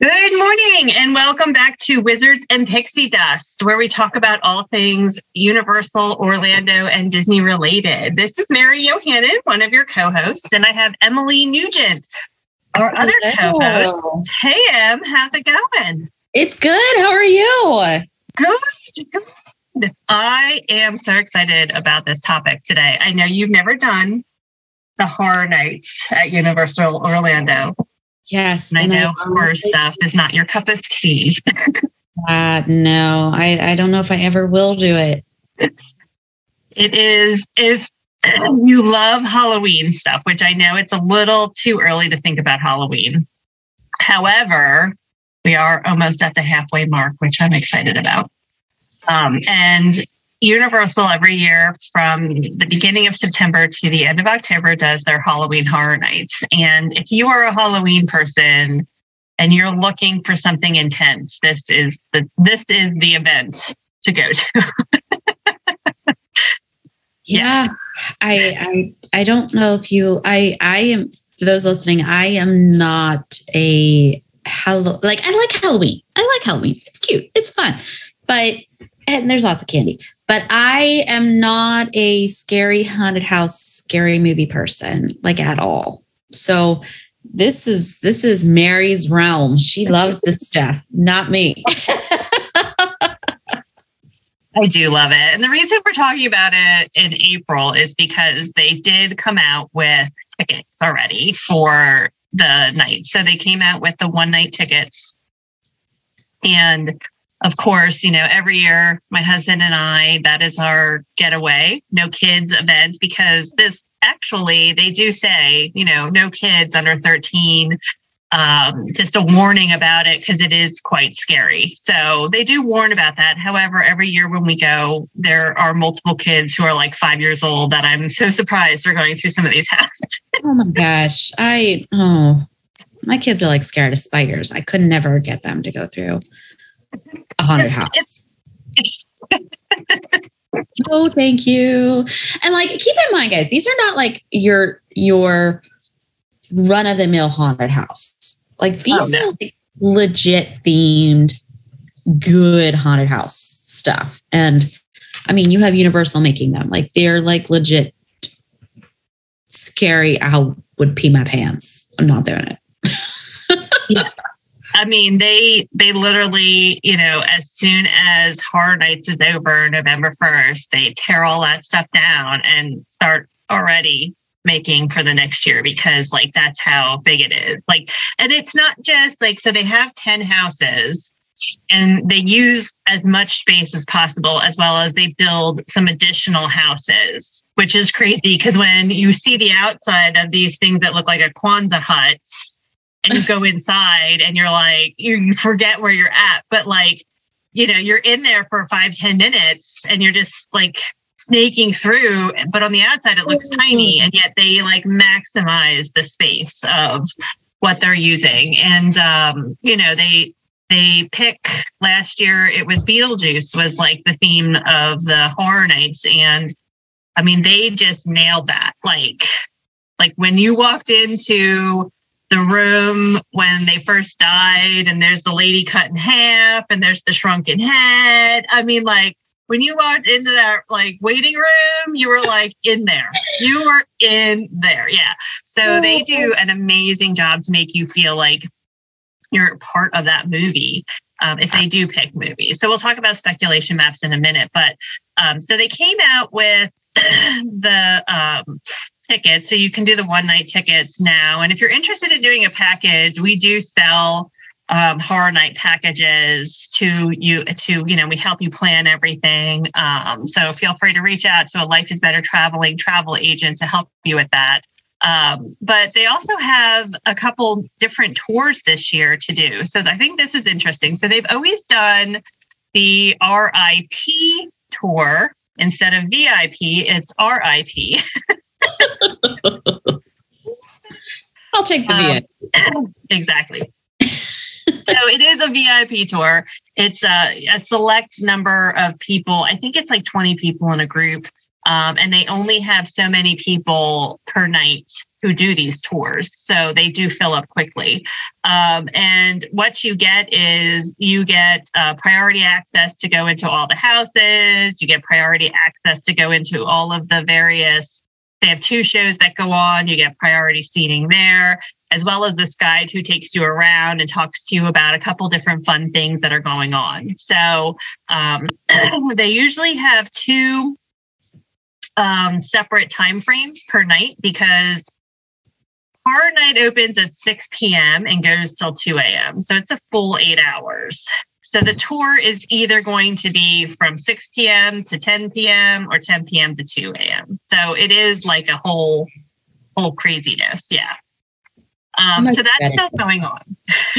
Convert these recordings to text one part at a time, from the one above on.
Good morning and welcome back to Wizards and Pixie Dust, where we talk about all things Universal, Orlando, and Disney related. This is Mary Yohannan, one of your co hosts, and I have Emily Nugent, our other co host. Hey, Em, how's it going? It's good. How are you? Good. Good. I am so excited about this topic today. I know you've never done the horror nights at Universal Orlando. Yes. And I know I horror stuff is not your cup of tea. uh, no, I, I don't know if I ever will do it. It is if you love Halloween stuff, which I know it's a little too early to think about Halloween. However, we are almost at the halfway mark, which I'm excited about. Um, and Universal every year from the beginning of September to the end of October does their Halloween Horror Nights. And if you are a Halloween person and you're looking for something intense, this is the this is the event to go to. yeah, I I I don't know if you I I am for those listening, I am not a hello like I like Halloween. I like Halloween. It's cute. It's fun. But and there's lots of candy. But I am not a scary haunted house, scary movie person, like at all. So this is this is Mary's realm. She loves this stuff, not me. I do love it. And the reason we're talking about it in April is because they did come out with tickets already for the night. So they came out with the one night tickets. And of course, you know, every year my husband and I, that is our getaway, no kids event, because this actually, they do say, you know, no kids under 13. Um, just a warning about it because it is quite scary. So they do warn about that. However, every year when we go, there are multiple kids who are like five years old that I'm so surprised are going through some of these oh my gosh. I, oh, my kids are like scared of spiders. I could never get them to go through a haunted house. oh, thank you. And like, keep in mind, guys, these are not like your your run of the mill haunted house. Like oh, these oh, no. are like legit themed, good haunted house stuff. And I mean, you have Universal making them. Like they're like legit scary. I would pee my pants. I'm not doing it. yeah. I mean, they they literally, you know, as soon as Horror Nights is over, November first, they tear all that stuff down and start already making for the next year because like that's how big it is. Like, and it's not just like so they have ten houses and they use as much space as possible as well as they build some additional houses which is crazy because when you see the outside of these things that look like a Quonset hut you go inside and you're like you, forget where you're at but like you know you're in there for five ten minutes and you're just like snaking through but on the outside it looks tiny and yet they like maximize the space of what they're using. And um you know they they pick last year it was beetlejuice was like the theme of the horror nights and i mean they just nailed that. Like like when you walked into the room when they first died and there's the lady cut in half and there's the shrunken head. I mean like when you walked into that like waiting room you were like in there. You were in there yeah. So they do an amazing job to make you feel like you're part of that movie um, if they do pick movies. So we'll talk about speculation maps in a minute but um, so they came out with the um, tickets. So you can do the one night tickets now. And if you're interested in doing a package, we do sell um, horror night packages to you to you know we help you plan everything um, so feel free to reach out to a life is better traveling travel agent to help you with that um, but they also have a couple different tours this year to do so i think this is interesting so they've always done the rip tour instead of vip it's rip I'll take the VIP. Um, exactly. so it is a VIP tour. It's a, a, select number of people. I think it's like 20 people in a group. Um, and they only have so many people per night who do these tours. So they do fill up quickly. Um, and what you get is you get uh, priority access to go into all the houses, you get priority access to go into all of the various. They have two shows that go on. You get priority seating there, as well as this guide who takes you around and talks to you about a couple different fun things that are going on. So um, they usually have two um, separate time frames per night because our night opens at 6 p.m. and goes till 2 a.m. So it's a full eight hours. So the tour is either going to be from 6 p.m. to 10 p.m. or 10 p.m. to 2 a.m. So it is like a whole whole craziness. Yeah. Um, so that's stuff going on.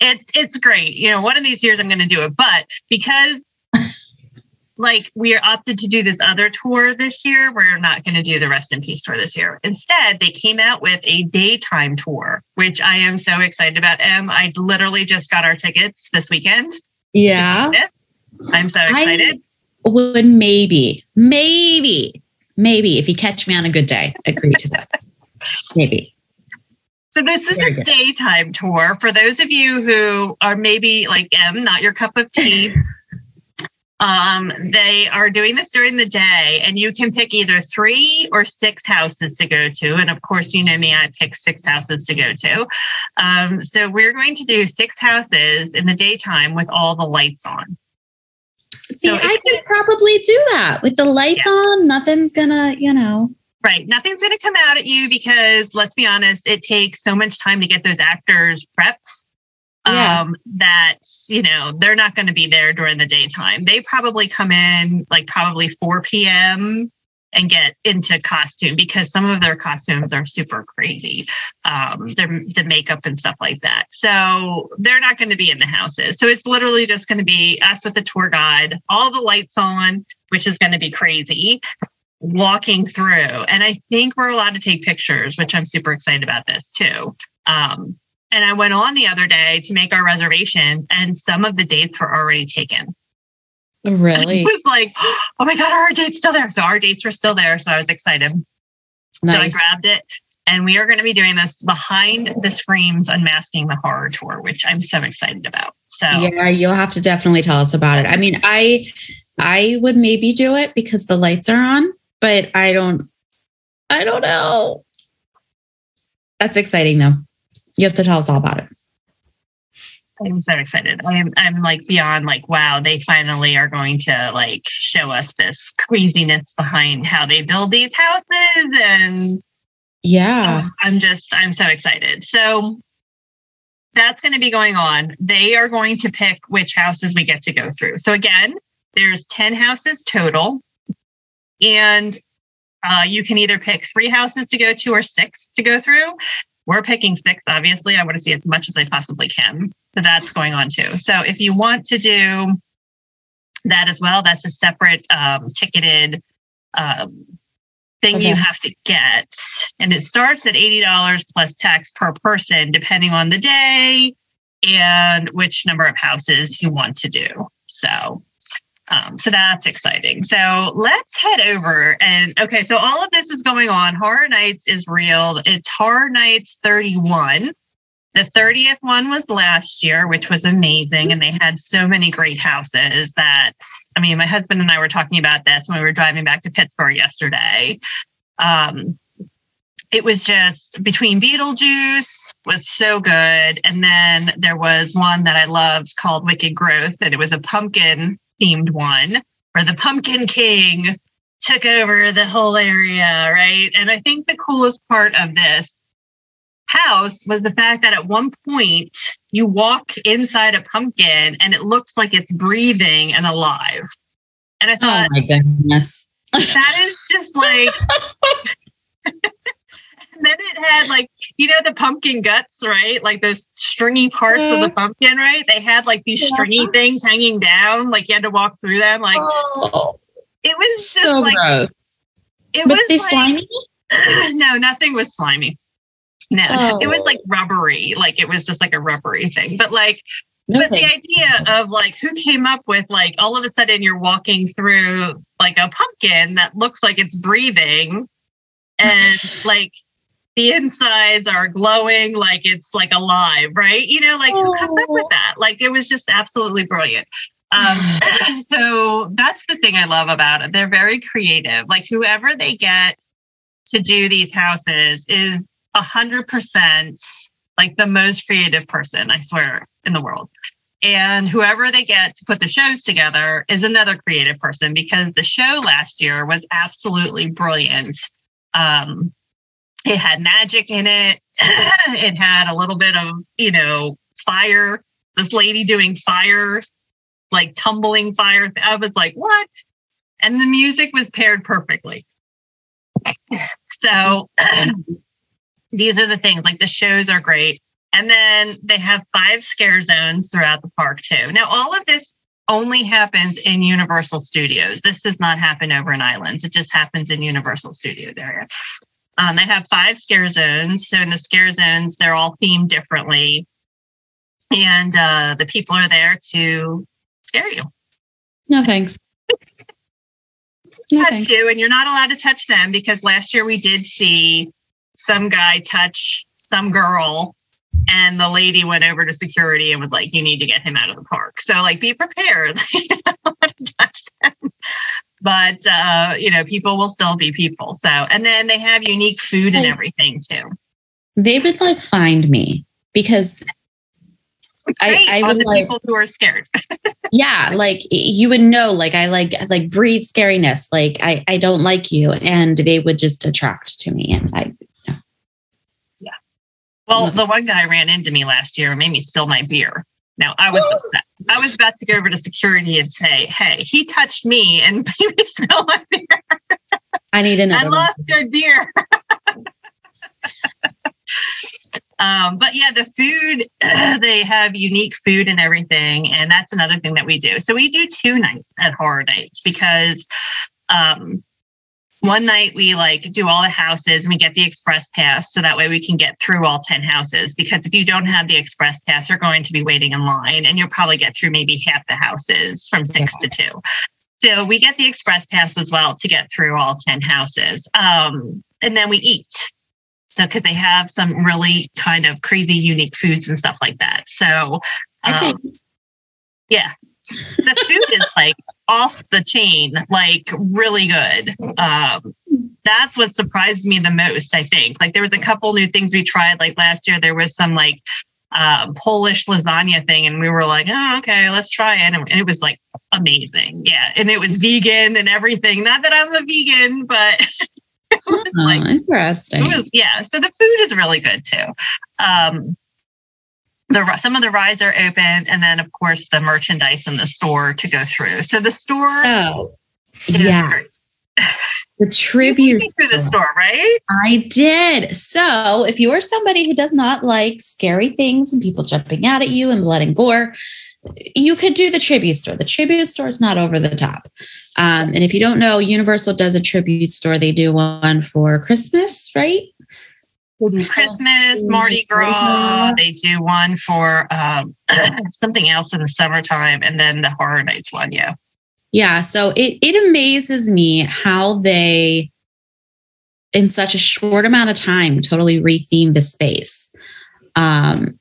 it's it's great. You know, one of these years I'm going to do it, but because like we are opted to do this other tour this year. We're not going to do the Rest in Peace tour this year. Instead, they came out with a daytime tour, which I am so excited about. Em, I literally just got our tickets this weekend. Yeah. I'm so excited. I would maybe, maybe, maybe if you catch me on a good day, agree to that. maybe. So this is a daytime tour for those of you who are maybe like M, not your cup of tea. Um, they are doing this during the day, and you can pick either three or six houses to go to. And of course, you know me, I pick six houses to go to. Um, so we're going to do six houses in the daytime with all the lights on. See, so I could probably do that with the lights yeah. on. Nothing's gonna, you know. Right. Nothing's going to come out at you because let's be honest, it takes so much time to get those actors prepped yeah. um, that you know they're not going to be there during the daytime. They probably come in like probably 4 p.m. and get into costume because some of their costumes are super crazy, um, the makeup and stuff like that. So they're not going to be in the houses. So it's literally just going to be us with the tour guide, all the lights on, which is going to be crazy walking through. And I think we're allowed to take pictures, which I'm super excited about this too. Um, and I went on the other day to make our reservations, and some of the dates were already taken. Really? it was like, oh my God, our date's still there. So our dates were still there. So I was excited. Nice. So I grabbed it. And we are going to be doing this behind the screams unmasking the horror tour, which I'm so excited about. So yeah, you'll have to definitely tell us about it. I mean, I I would maybe do it because the lights are on, but I don't I don't know. That's exciting though. You have to tell us all about it. I'm so excited. I'm I'm like beyond like wow, they finally are going to like show us this craziness behind how they build these houses and yeah. Um, I'm just I'm so excited. So that's going to be going on. They are going to pick which houses we get to go through. So again, there's 10 houses total and uh, you can either pick three houses to go to or six to go through. We're picking six, obviously. I want to see as much as I possibly can. So that's going on too. So if you want to do that as well, that's a separate um, ticketed um, thing okay. you have to get. And it starts at $80 plus tax per person, depending on the day and which number of houses you want to do. So um, so that's exciting. So let's head over and okay. So all of this is going on. Horror Nights is real. It's Horror Nights 31. The 30th one was last year, which was amazing. And they had so many great houses that, I mean, my husband and I were talking about this when we were driving back to Pittsburgh yesterday. Um, it was just between Beetlejuice was so good. And then there was one that I loved called Wicked Growth, and it was a pumpkin themed one where the Pumpkin King took over the whole area, right? And I think the coolest part of this house was the fact that at one point you walk inside a pumpkin and it looks like it's breathing and alive. And I oh thought, oh my goodness, that is just like. and then it had like you know the pumpkin guts, right? Like those stringy parts of the mm-hmm. pumpkin, right? They had like these yeah. stringy things hanging down, like you had to walk through them. Like oh, it was just so like gross. It was they like, slimy. no, nothing was slimy. No, oh. it was like oh. rubbery. Like it was just like a rubbery thing. But like but the idea of like who came up with like all of a sudden you're walking through like a pumpkin that looks like it's breathing and like the insides are glowing like it's like alive, right? You know, like who comes up with that? Like it was just absolutely brilliant. Um, so that's the thing I love about it. They're very creative. Like whoever they get to do these houses is a hundred percent like the most creative person, I swear, in the world. And whoever they get to put the shows together is another creative person because the show last year was absolutely brilliant. Um, it had magic in it. it had a little bit of, you know, fire. This lady doing fire, like tumbling fire. I was like, what? And the music was paired perfectly. So these are the things like the shows are great. And then they have five scare zones throughout the park too. Now, all of this only happens in Universal Studios. This does not happen over in Islands. It just happens in Universal Studios area. Um, they have five scare zones. So in the scare zones, they're all themed differently. And uh, the people are there to scare you. No thanks. No, touch thanks. you, and you're not allowed to touch them because last year we did see some guy touch some girl and the lady went over to security and was like, "You need to get him out of the park." So, like, be prepared. touch them but uh, you know, people will still be people. So, and then they have unique food and everything too. They would like find me because I, I would the like, people who are scared. yeah, like you would know, like I like like breed scariness. Like I I don't like you, and they would just attract to me, and I. Yeah. Well, the one guy ran into me last year and made me spill my beer. Now I was upset. I was about to go over to security and say, "Hey, he touched me and made me smell my beer." I need another. I lost good beer. um, but yeah, the food they have unique food and everything, and that's another thing that we do. So we do two nights at Horror Nights because um, one night we like do all the houses and we get the express pass so that way we can get through all 10 houses. Because if you don't have the express pass you're going to be waiting in line and you'll probably get through maybe half the houses from six to two. So we get the express pass as well to get through all 10 houses. Um, and then we eat. So because they have some really kind of crazy unique foods and stuff like that. So um, yeah. The food is like off the chain, like really good. Um, that's what surprised me the most, I think. Like there was a couple new things we tried. Like last year, there was some like uh, Polish lasagna thing, and we were like, oh, okay, let's try it. And it was like amazing. Yeah. And it was vegan and everything. Not that I'm a vegan, but it was oh, like interesting. Was, yeah. So the food is really good too. Um, the some of the rides are open, and then of course the merchandise in the store to go through. So the store, oh yes, the tribute through the store, right? I did. So if you are somebody who does not like scary things and people jumping out at you and blood and gore, you could do the tribute store. The tribute store is not over the top. Um, and if you don't know, Universal does a tribute store. They do one for Christmas, right? Christmas, Mardi Gras. They do one for um, something else in the summertime, and then the Horror Nights one. Yeah. Yeah. So it it amazes me how they, in such a short amount of time, totally retheme the space. Um,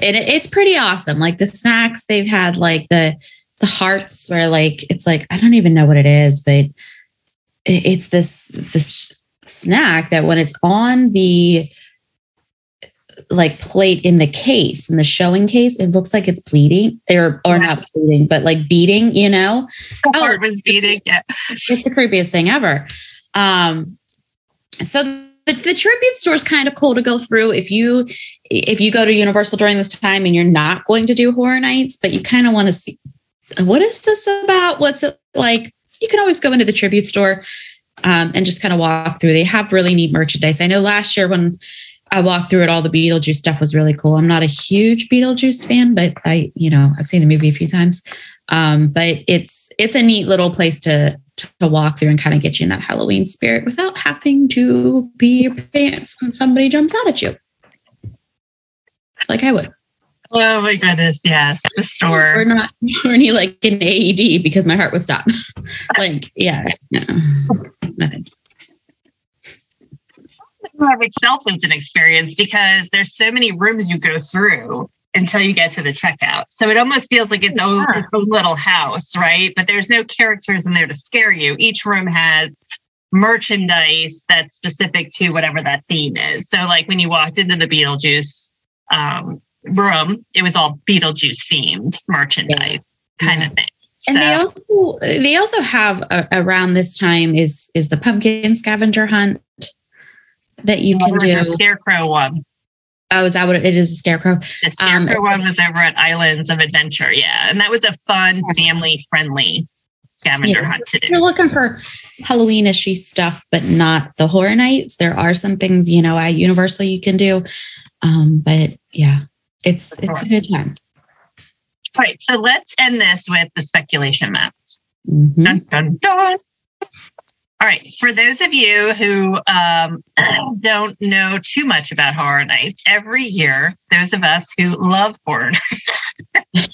and it, it's pretty awesome. Like the snacks they've had, like the the hearts, where like it's like I don't even know what it is, but it, it's this this snack that when it's on the like plate in the case in the showing case it looks like it's bleeding or or yeah. not bleeding but like beating you know? The heart oh, was beating yeah. it's the creepiest thing ever. Um so the, the tribute store is kind of cool to go through if you if you go to universal during this time and you're not going to do horror nights but you kind of want to see what is this about? What's it like? You can always go into the tribute store um, and just kind of walk through they have really neat merchandise i know last year when I walked through it. All the Beetlejuice stuff was really cool. I'm not a huge Beetlejuice fan, but I, you know, I've seen the movie a few times. Um, but it's it's a neat little place to to walk through and kind of get you in that Halloween spirit without having to be your pants when somebody jumps out at you, like I would. Oh my goodness, yes, the store. Or not, or any like an AED because my heart was stopped. like, yeah, no, nothing. of itself is an experience because there's so many rooms you go through until you get to the checkout. So it almost feels like its own, its own little house, right? But there's no characters in there to scare you. Each room has merchandise that's specific to whatever that theme is. So, like when you walked into the Beetlejuice um, room, it was all Beetlejuice themed merchandise yeah. kind yeah. of thing. And so, they also they also have uh, around this time is is the pumpkin scavenger hunt that you can do. Scarecrow one. Oh, is that what it is? A scarecrow. The scarecrow um, one was over at Islands of Adventure. Yeah, and that was a fun, family friendly scavenger yes. hunt to do. You're looking for Halloweenish stuff, but not the horror nights. There are some things you know at Universal you can do, um, but yeah, it's it's a good time. All right, so let's end this with the speculation maps. Mm-hmm. Dun, dun, dun. All right, for those of you who um, don't know too much about Horror Nights, every year, those of us who love horror nights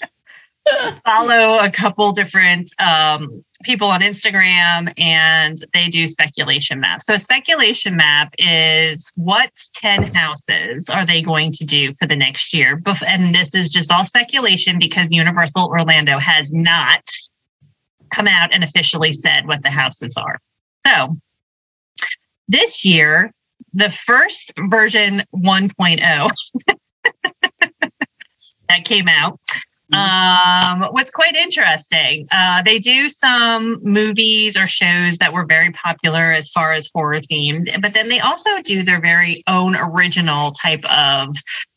follow a couple different um, people on Instagram and they do speculation maps. So, a speculation map is what 10 houses are they going to do for the next year? And this is just all speculation because Universal Orlando has not come out and officially said what the houses are. So, this year, the first version 1.0 that came out um, was quite interesting. Uh, they do some movies or shows that were very popular as far as horror themed, but then they also do their very own original type of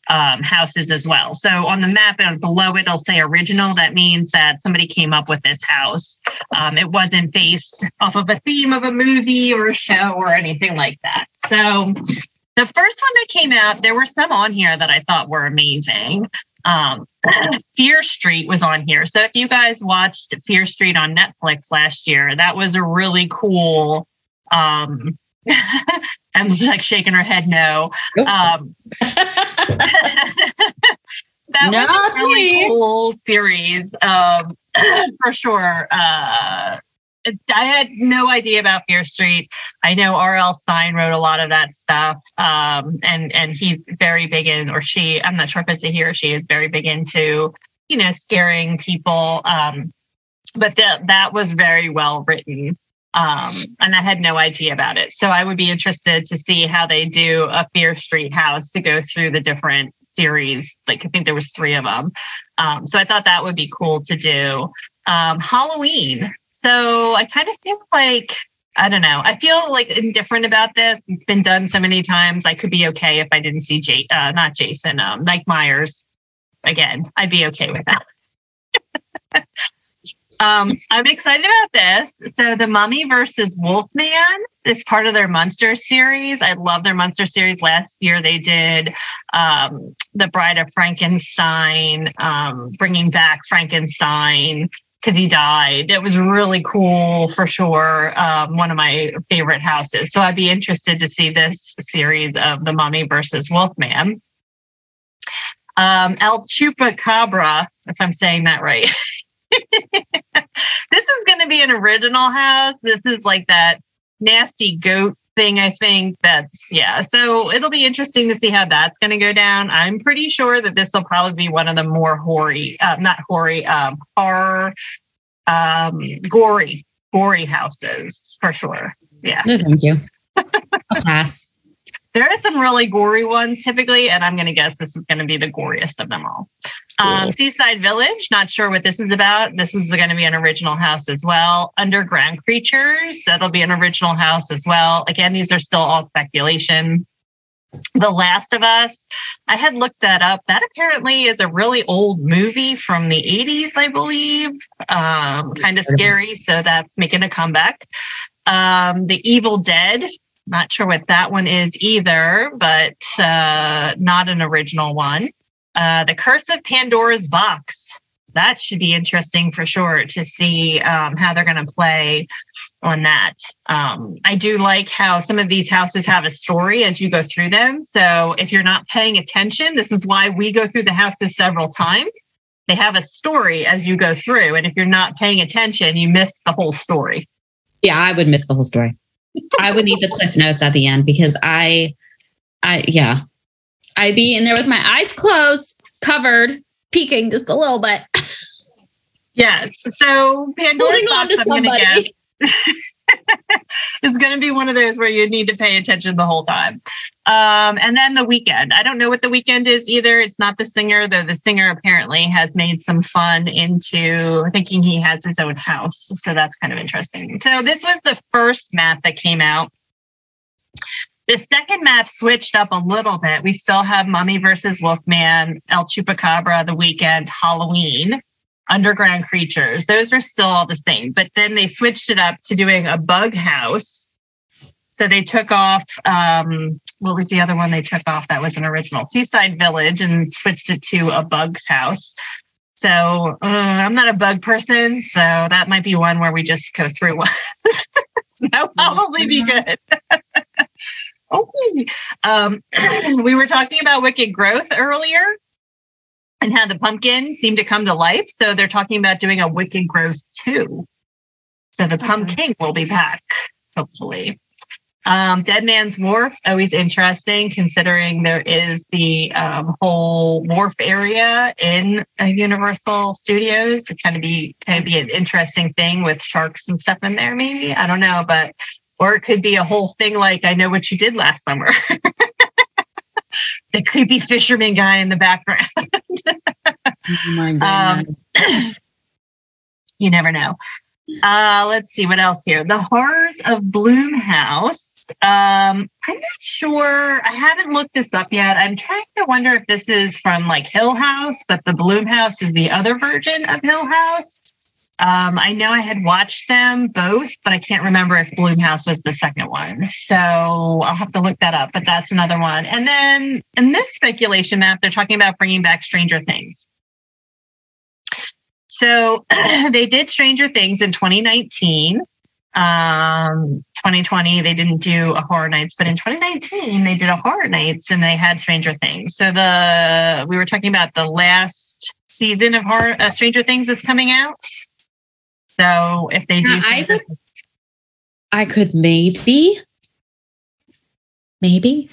um, houses as well. So on the map and below it, it'll say original. That means that somebody came up with this house. Um, it wasn't based off of a theme of a movie or a show or anything like that. So the first one that came out, there were some on here that I thought were amazing. Um, Fear Street was on here. So if you guys watched Fear Street on Netflix last year, that was a really cool. Um, Em's like shaking her head no. Um, that Not was a really me. cool series um, for sure. Uh, I had no idea about Fear Street. I know R.L. Stine wrote a lot of that stuff, um, and and he's very big in, or she. I'm not sure if it's a he or she is very big into, you know, scaring people. Um, but that that was very well written, um, and I had no idea about it. So I would be interested to see how they do a Fear Street house to go through the different series. Like I think there was three of them. Um, so I thought that would be cool to do. Um, Halloween. So I kind of feel like I don't know. I feel like indifferent about this. It's been done so many times. I could be okay if I didn't see Jay, uh, not Jason, um, Mike Myers again. I'd be okay with that. um, I'm excited about this. So, the Mummy versus Wolfman is part of their Monster series. I love their Monster series. Last year, they did um, The Bride of Frankenstein, um, bringing back Frankenstein because he died. It was really cool for sure. Um, one of my favorite houses. So I'd be interested to see this series of The Mummy versus Wolfman. Um, El Chupacabra, if I'm saying that right. this is going to be an original house. This is like that nasty goat thing, I think. That's, yeah. So it'll be interesting to see how that's going to go down. I'm pretty sure that this will probably be one of the more hoary, uh, not hoary, um, horror, um, gory, gory houses for sure. Yeah. No, thank you. I'll pass. There are some really gory ones typically, and I'm going to guess this is going to be the goriest of them all. Um, Seaside Village, not sure what this is about. This is going to be an original house as well. Underground Creatures, that'll be an original house as well. Again, these are still all speculation. The Last of Us, I had looked that up. That apparently is a really old movie from the 80s, I believe. Um, kind of scary. So that's making a comeback. Um, the Evil Dead, not sure what that one is either, but uh, not an original one. Uh, the Curse of Pandora's Box. That should be interesting for sure to see um, how they're going to play on that. Um, I do like how some of these houses have a story as you go through them. So if you're not paying attention, this is why we go through the houses several times. They have a story as you go through. And if you're not paying attention, you miss the whole story. Yeah, I would miss the whole story. I would need the cliff notes at the end because I I yeah. I'd be in there with my eyes closed, covered, peeking just a little bit. Yes. So Pandora's on box, I'm going to guess. it's going to be one of those where you need to pay attention the whole time. Um, and then the Weeknd. I don't know what the Weeknd is either. It's not the singer, though the singer apparently has made some fun into thinking he has his own house. So that's kind of interesting. So this was the first map that came out. The second map switched up a little bit. We still have Mummy versus Wolfman, El Chupacabra, The Weeknd, Halloween underground creatures. Those are still all the same, but then they switched it up to doing a bug house. So they took off, um, what was the other one they took off that was an original? Seaside Village and switched it to a bug's house. So uh, I'm not a bug person, so that might be one where we just go through one. That'll probably be good. okay. Um, we were talking about Wicked Growth earlier and how the pumpkin seemed to come to life. So they're talking about doing a Wicked Growth too. So the pumpkin will be back, hopefully. Um, Dead Man's Wharf, always interesting considering there is the um, whole wharf area in uh, Universal Studios. It kind of be kind of be an interesting thing with sharks and stuff in there, maybe. I don't know, but or it could be a whole thing like I know what you did last summer. the creepy fisherman guy in the background. oh um, you never know. Uh, let's see what else here. The horrors of Blumhouse. Um, I'm not sure. I haven't looked this up yet. I'm trying to wonder if this is from like Hill House, but the Blumhouse is the other version of Hill House. Um, I know I had watched them both, but I can't remember if Blumhouse was the second one. So I'll have to look that up, but that's another one. And then in this speculation map, they're talking about bringing back Stranger Things. So they did Stranger Things in 2019. Um, 2020, they didn't do a Horror Nights, but in 2019, they did a Horror Nights and they had Stranger Things. So the we were talking about the last season of Horror uh, Stranger Things is coming out. So if they do, I, would, I could maybe, maybe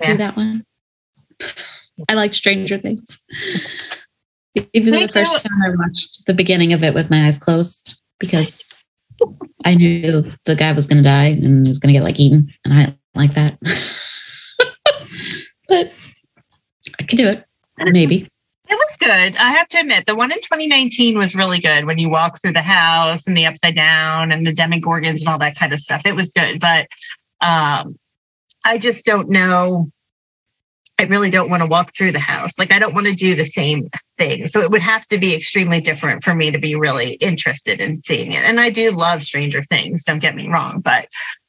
yeah. do that one. I like Stranger Things. Even the first time I watched the beginning of it with my eyes closed because I knew the guy was going to die and was going to get like eaten, and I like that. but I could do it, maybe. It was good. I have to admit, the one in 2019 was really good when you walk through the house and the upside down and the demogorgons and all that kind of stuff. It was good. But um, I just don't know. I really don't want to walk through the house. Like, I don't want to do the same thing. So it would have to be extremely different for me to be really interested in seeing it. And I do love Stranger Things, don't get me wrong. But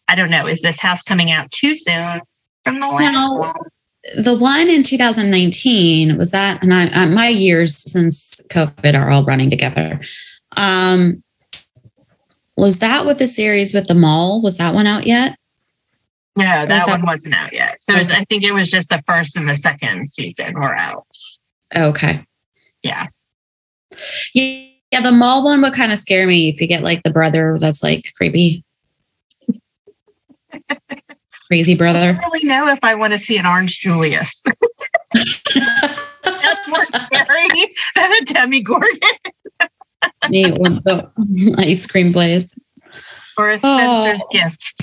I don't know. Is this house coming out too soon from the last no. one? The one in 2019 was that, and I, my years since COVID are all running together. Um, was that with the series with the mall? Was that one out yet? No, that, that one wasn't out yet. So okay. was, I think it was just the first and the second season were out. Okay. Yeah. Yeah, the mall one would kind of scare me if you get like the brother that's like creepy. crazy brother. I don't really know if I want to see an orange Julius. That's more scary than a Demogorgon. Me want the ice cream place. Or a Spencer's oh. gift.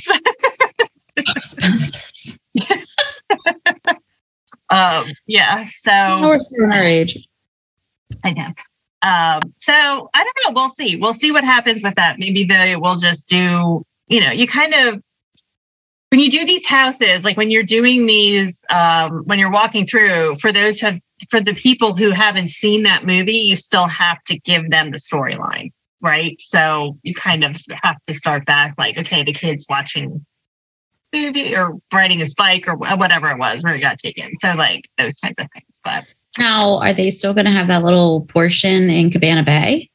Spencer's. um, yeah. So we're our age. I know. Um, so I don't know. We'll see. We'll see what happens with that. Maybe they will just do, you know, you kind of when you do these houses, like when you're doing these, um, when you're walking through, for those have, for the people who haven't seen that movie, you still have to give them the storyline, right? So you kind of have to start back, like, okay, the kid's watching movie or riding his bike or whatever it was where he got taken. So like those kinds of things. But now, are they still going to have that little portion in Cabana Bay?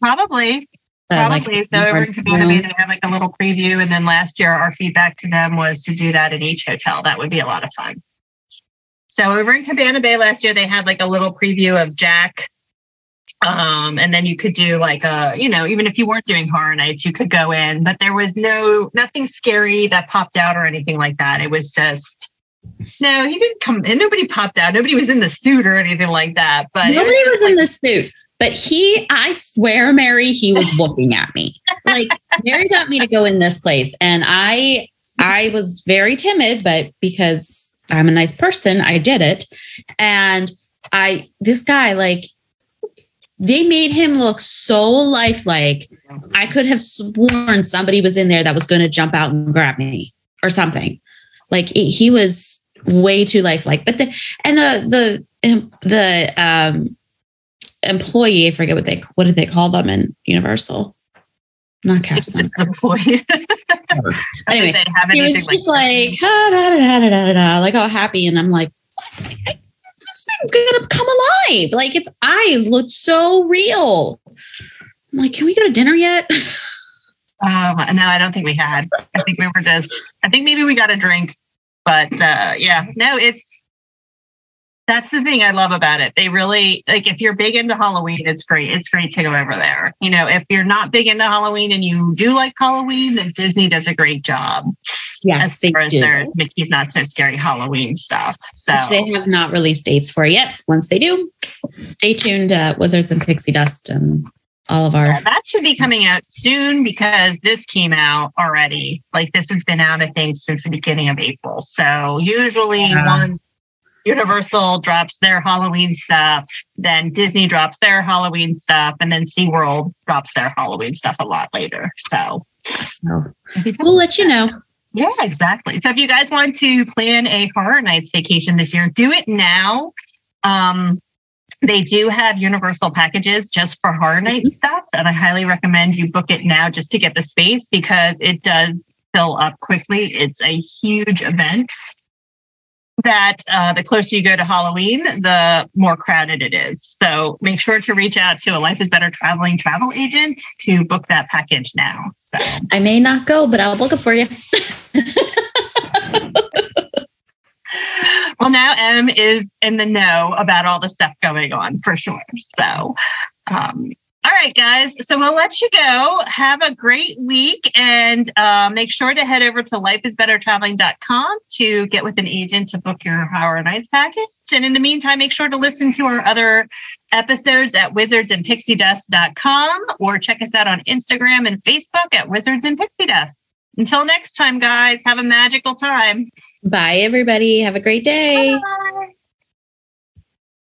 Probably. Probably. Like, so over in Cabana Bay, they have like a little preview. And then last year, our feedback to them was to do that in each hotel. That would be a lot of fun. So over in Cabana Bay last year, they had like a little preview of Jack Um, and then you could do like a, you know, even if you weren't doing horror nights, you could go in, but there was no nothing scary that popped out or anything like that. It was just no, he didn't come and nobody popped out. Nobody was in the suit or anything like that. But nobody was, was like, in the suit. But he, I swear, Mary, he was looking at me. Like Mary got me to go in this place. And I I was very timid, but because I'm a nice person, I did it. And I this guy, like they made him look so lifelike. I could have sworn somebody was in there that was going to jump out and grab me or something. Like it, he was way too lifelike. But the and the the the um employee, I forget what they what did they call them in Universal? Not cast member. employee. anyway, he was just like, like ah, da, da, da, da, da, like all happy, and I'm like, this thing's gonna come alive. Like its eyes looked so real. I'm like, can we go to dinner yet? Um, no, I don't think we had. I think we were just. I think maybe we got a drink, but uh, yeah, no, it's that's the thing I love about it. They really like if you're big into Halloween, it's great. It's great to go over there. You know, if you're not big into Halloween and you do like Halloween, then Disney does a great job. Yes, as they far as do. there's Mickey's Not So Scary Halloween stuff. So Which they have not released dates for yet. Once they do, stay tuned. Uh, Wizards and Pixie Dust and all of our. Yeah, that should be coming out soon because this came out already. Like this has been out, I think, since the beginning of April. So usually yeah. once Universal drops their Halloween stuff, then Disney drops their Halloween stuff, and then SeaWorld drops their Halloween stuff a lot later. So, so we'll let you know. Yeah, exactly. So if you guys want to plan a horror nights vacation this year, do it now. Um, they do have universal packages just for horror night mm-hmm. stuff. And I highly recommend you book it now just to get the space because it does fill up quickly. It's a huge event that uh, the closer you go to Halloween, the more crowded it is. So make sure to reach out to a Life is Better traveling travel agent to book that package now. So I may not go, but I'll book it for you. well, now M is in the know about all the stuff going on for sure. So um, all right, guys. So we'll let you go. Have a great week and uh, make sure to head over to lifeisbettertraveling.com to get with an agent to book your Horror Nights package. And in the meantime, make sure to listen to our other episodes at wizardsandpixiedust.com or check us out on Instagram and Facebook at Wizards and Pixie Dust. Until next time, guys, have a magical time. Bye, everybody. Have a great day. Bye.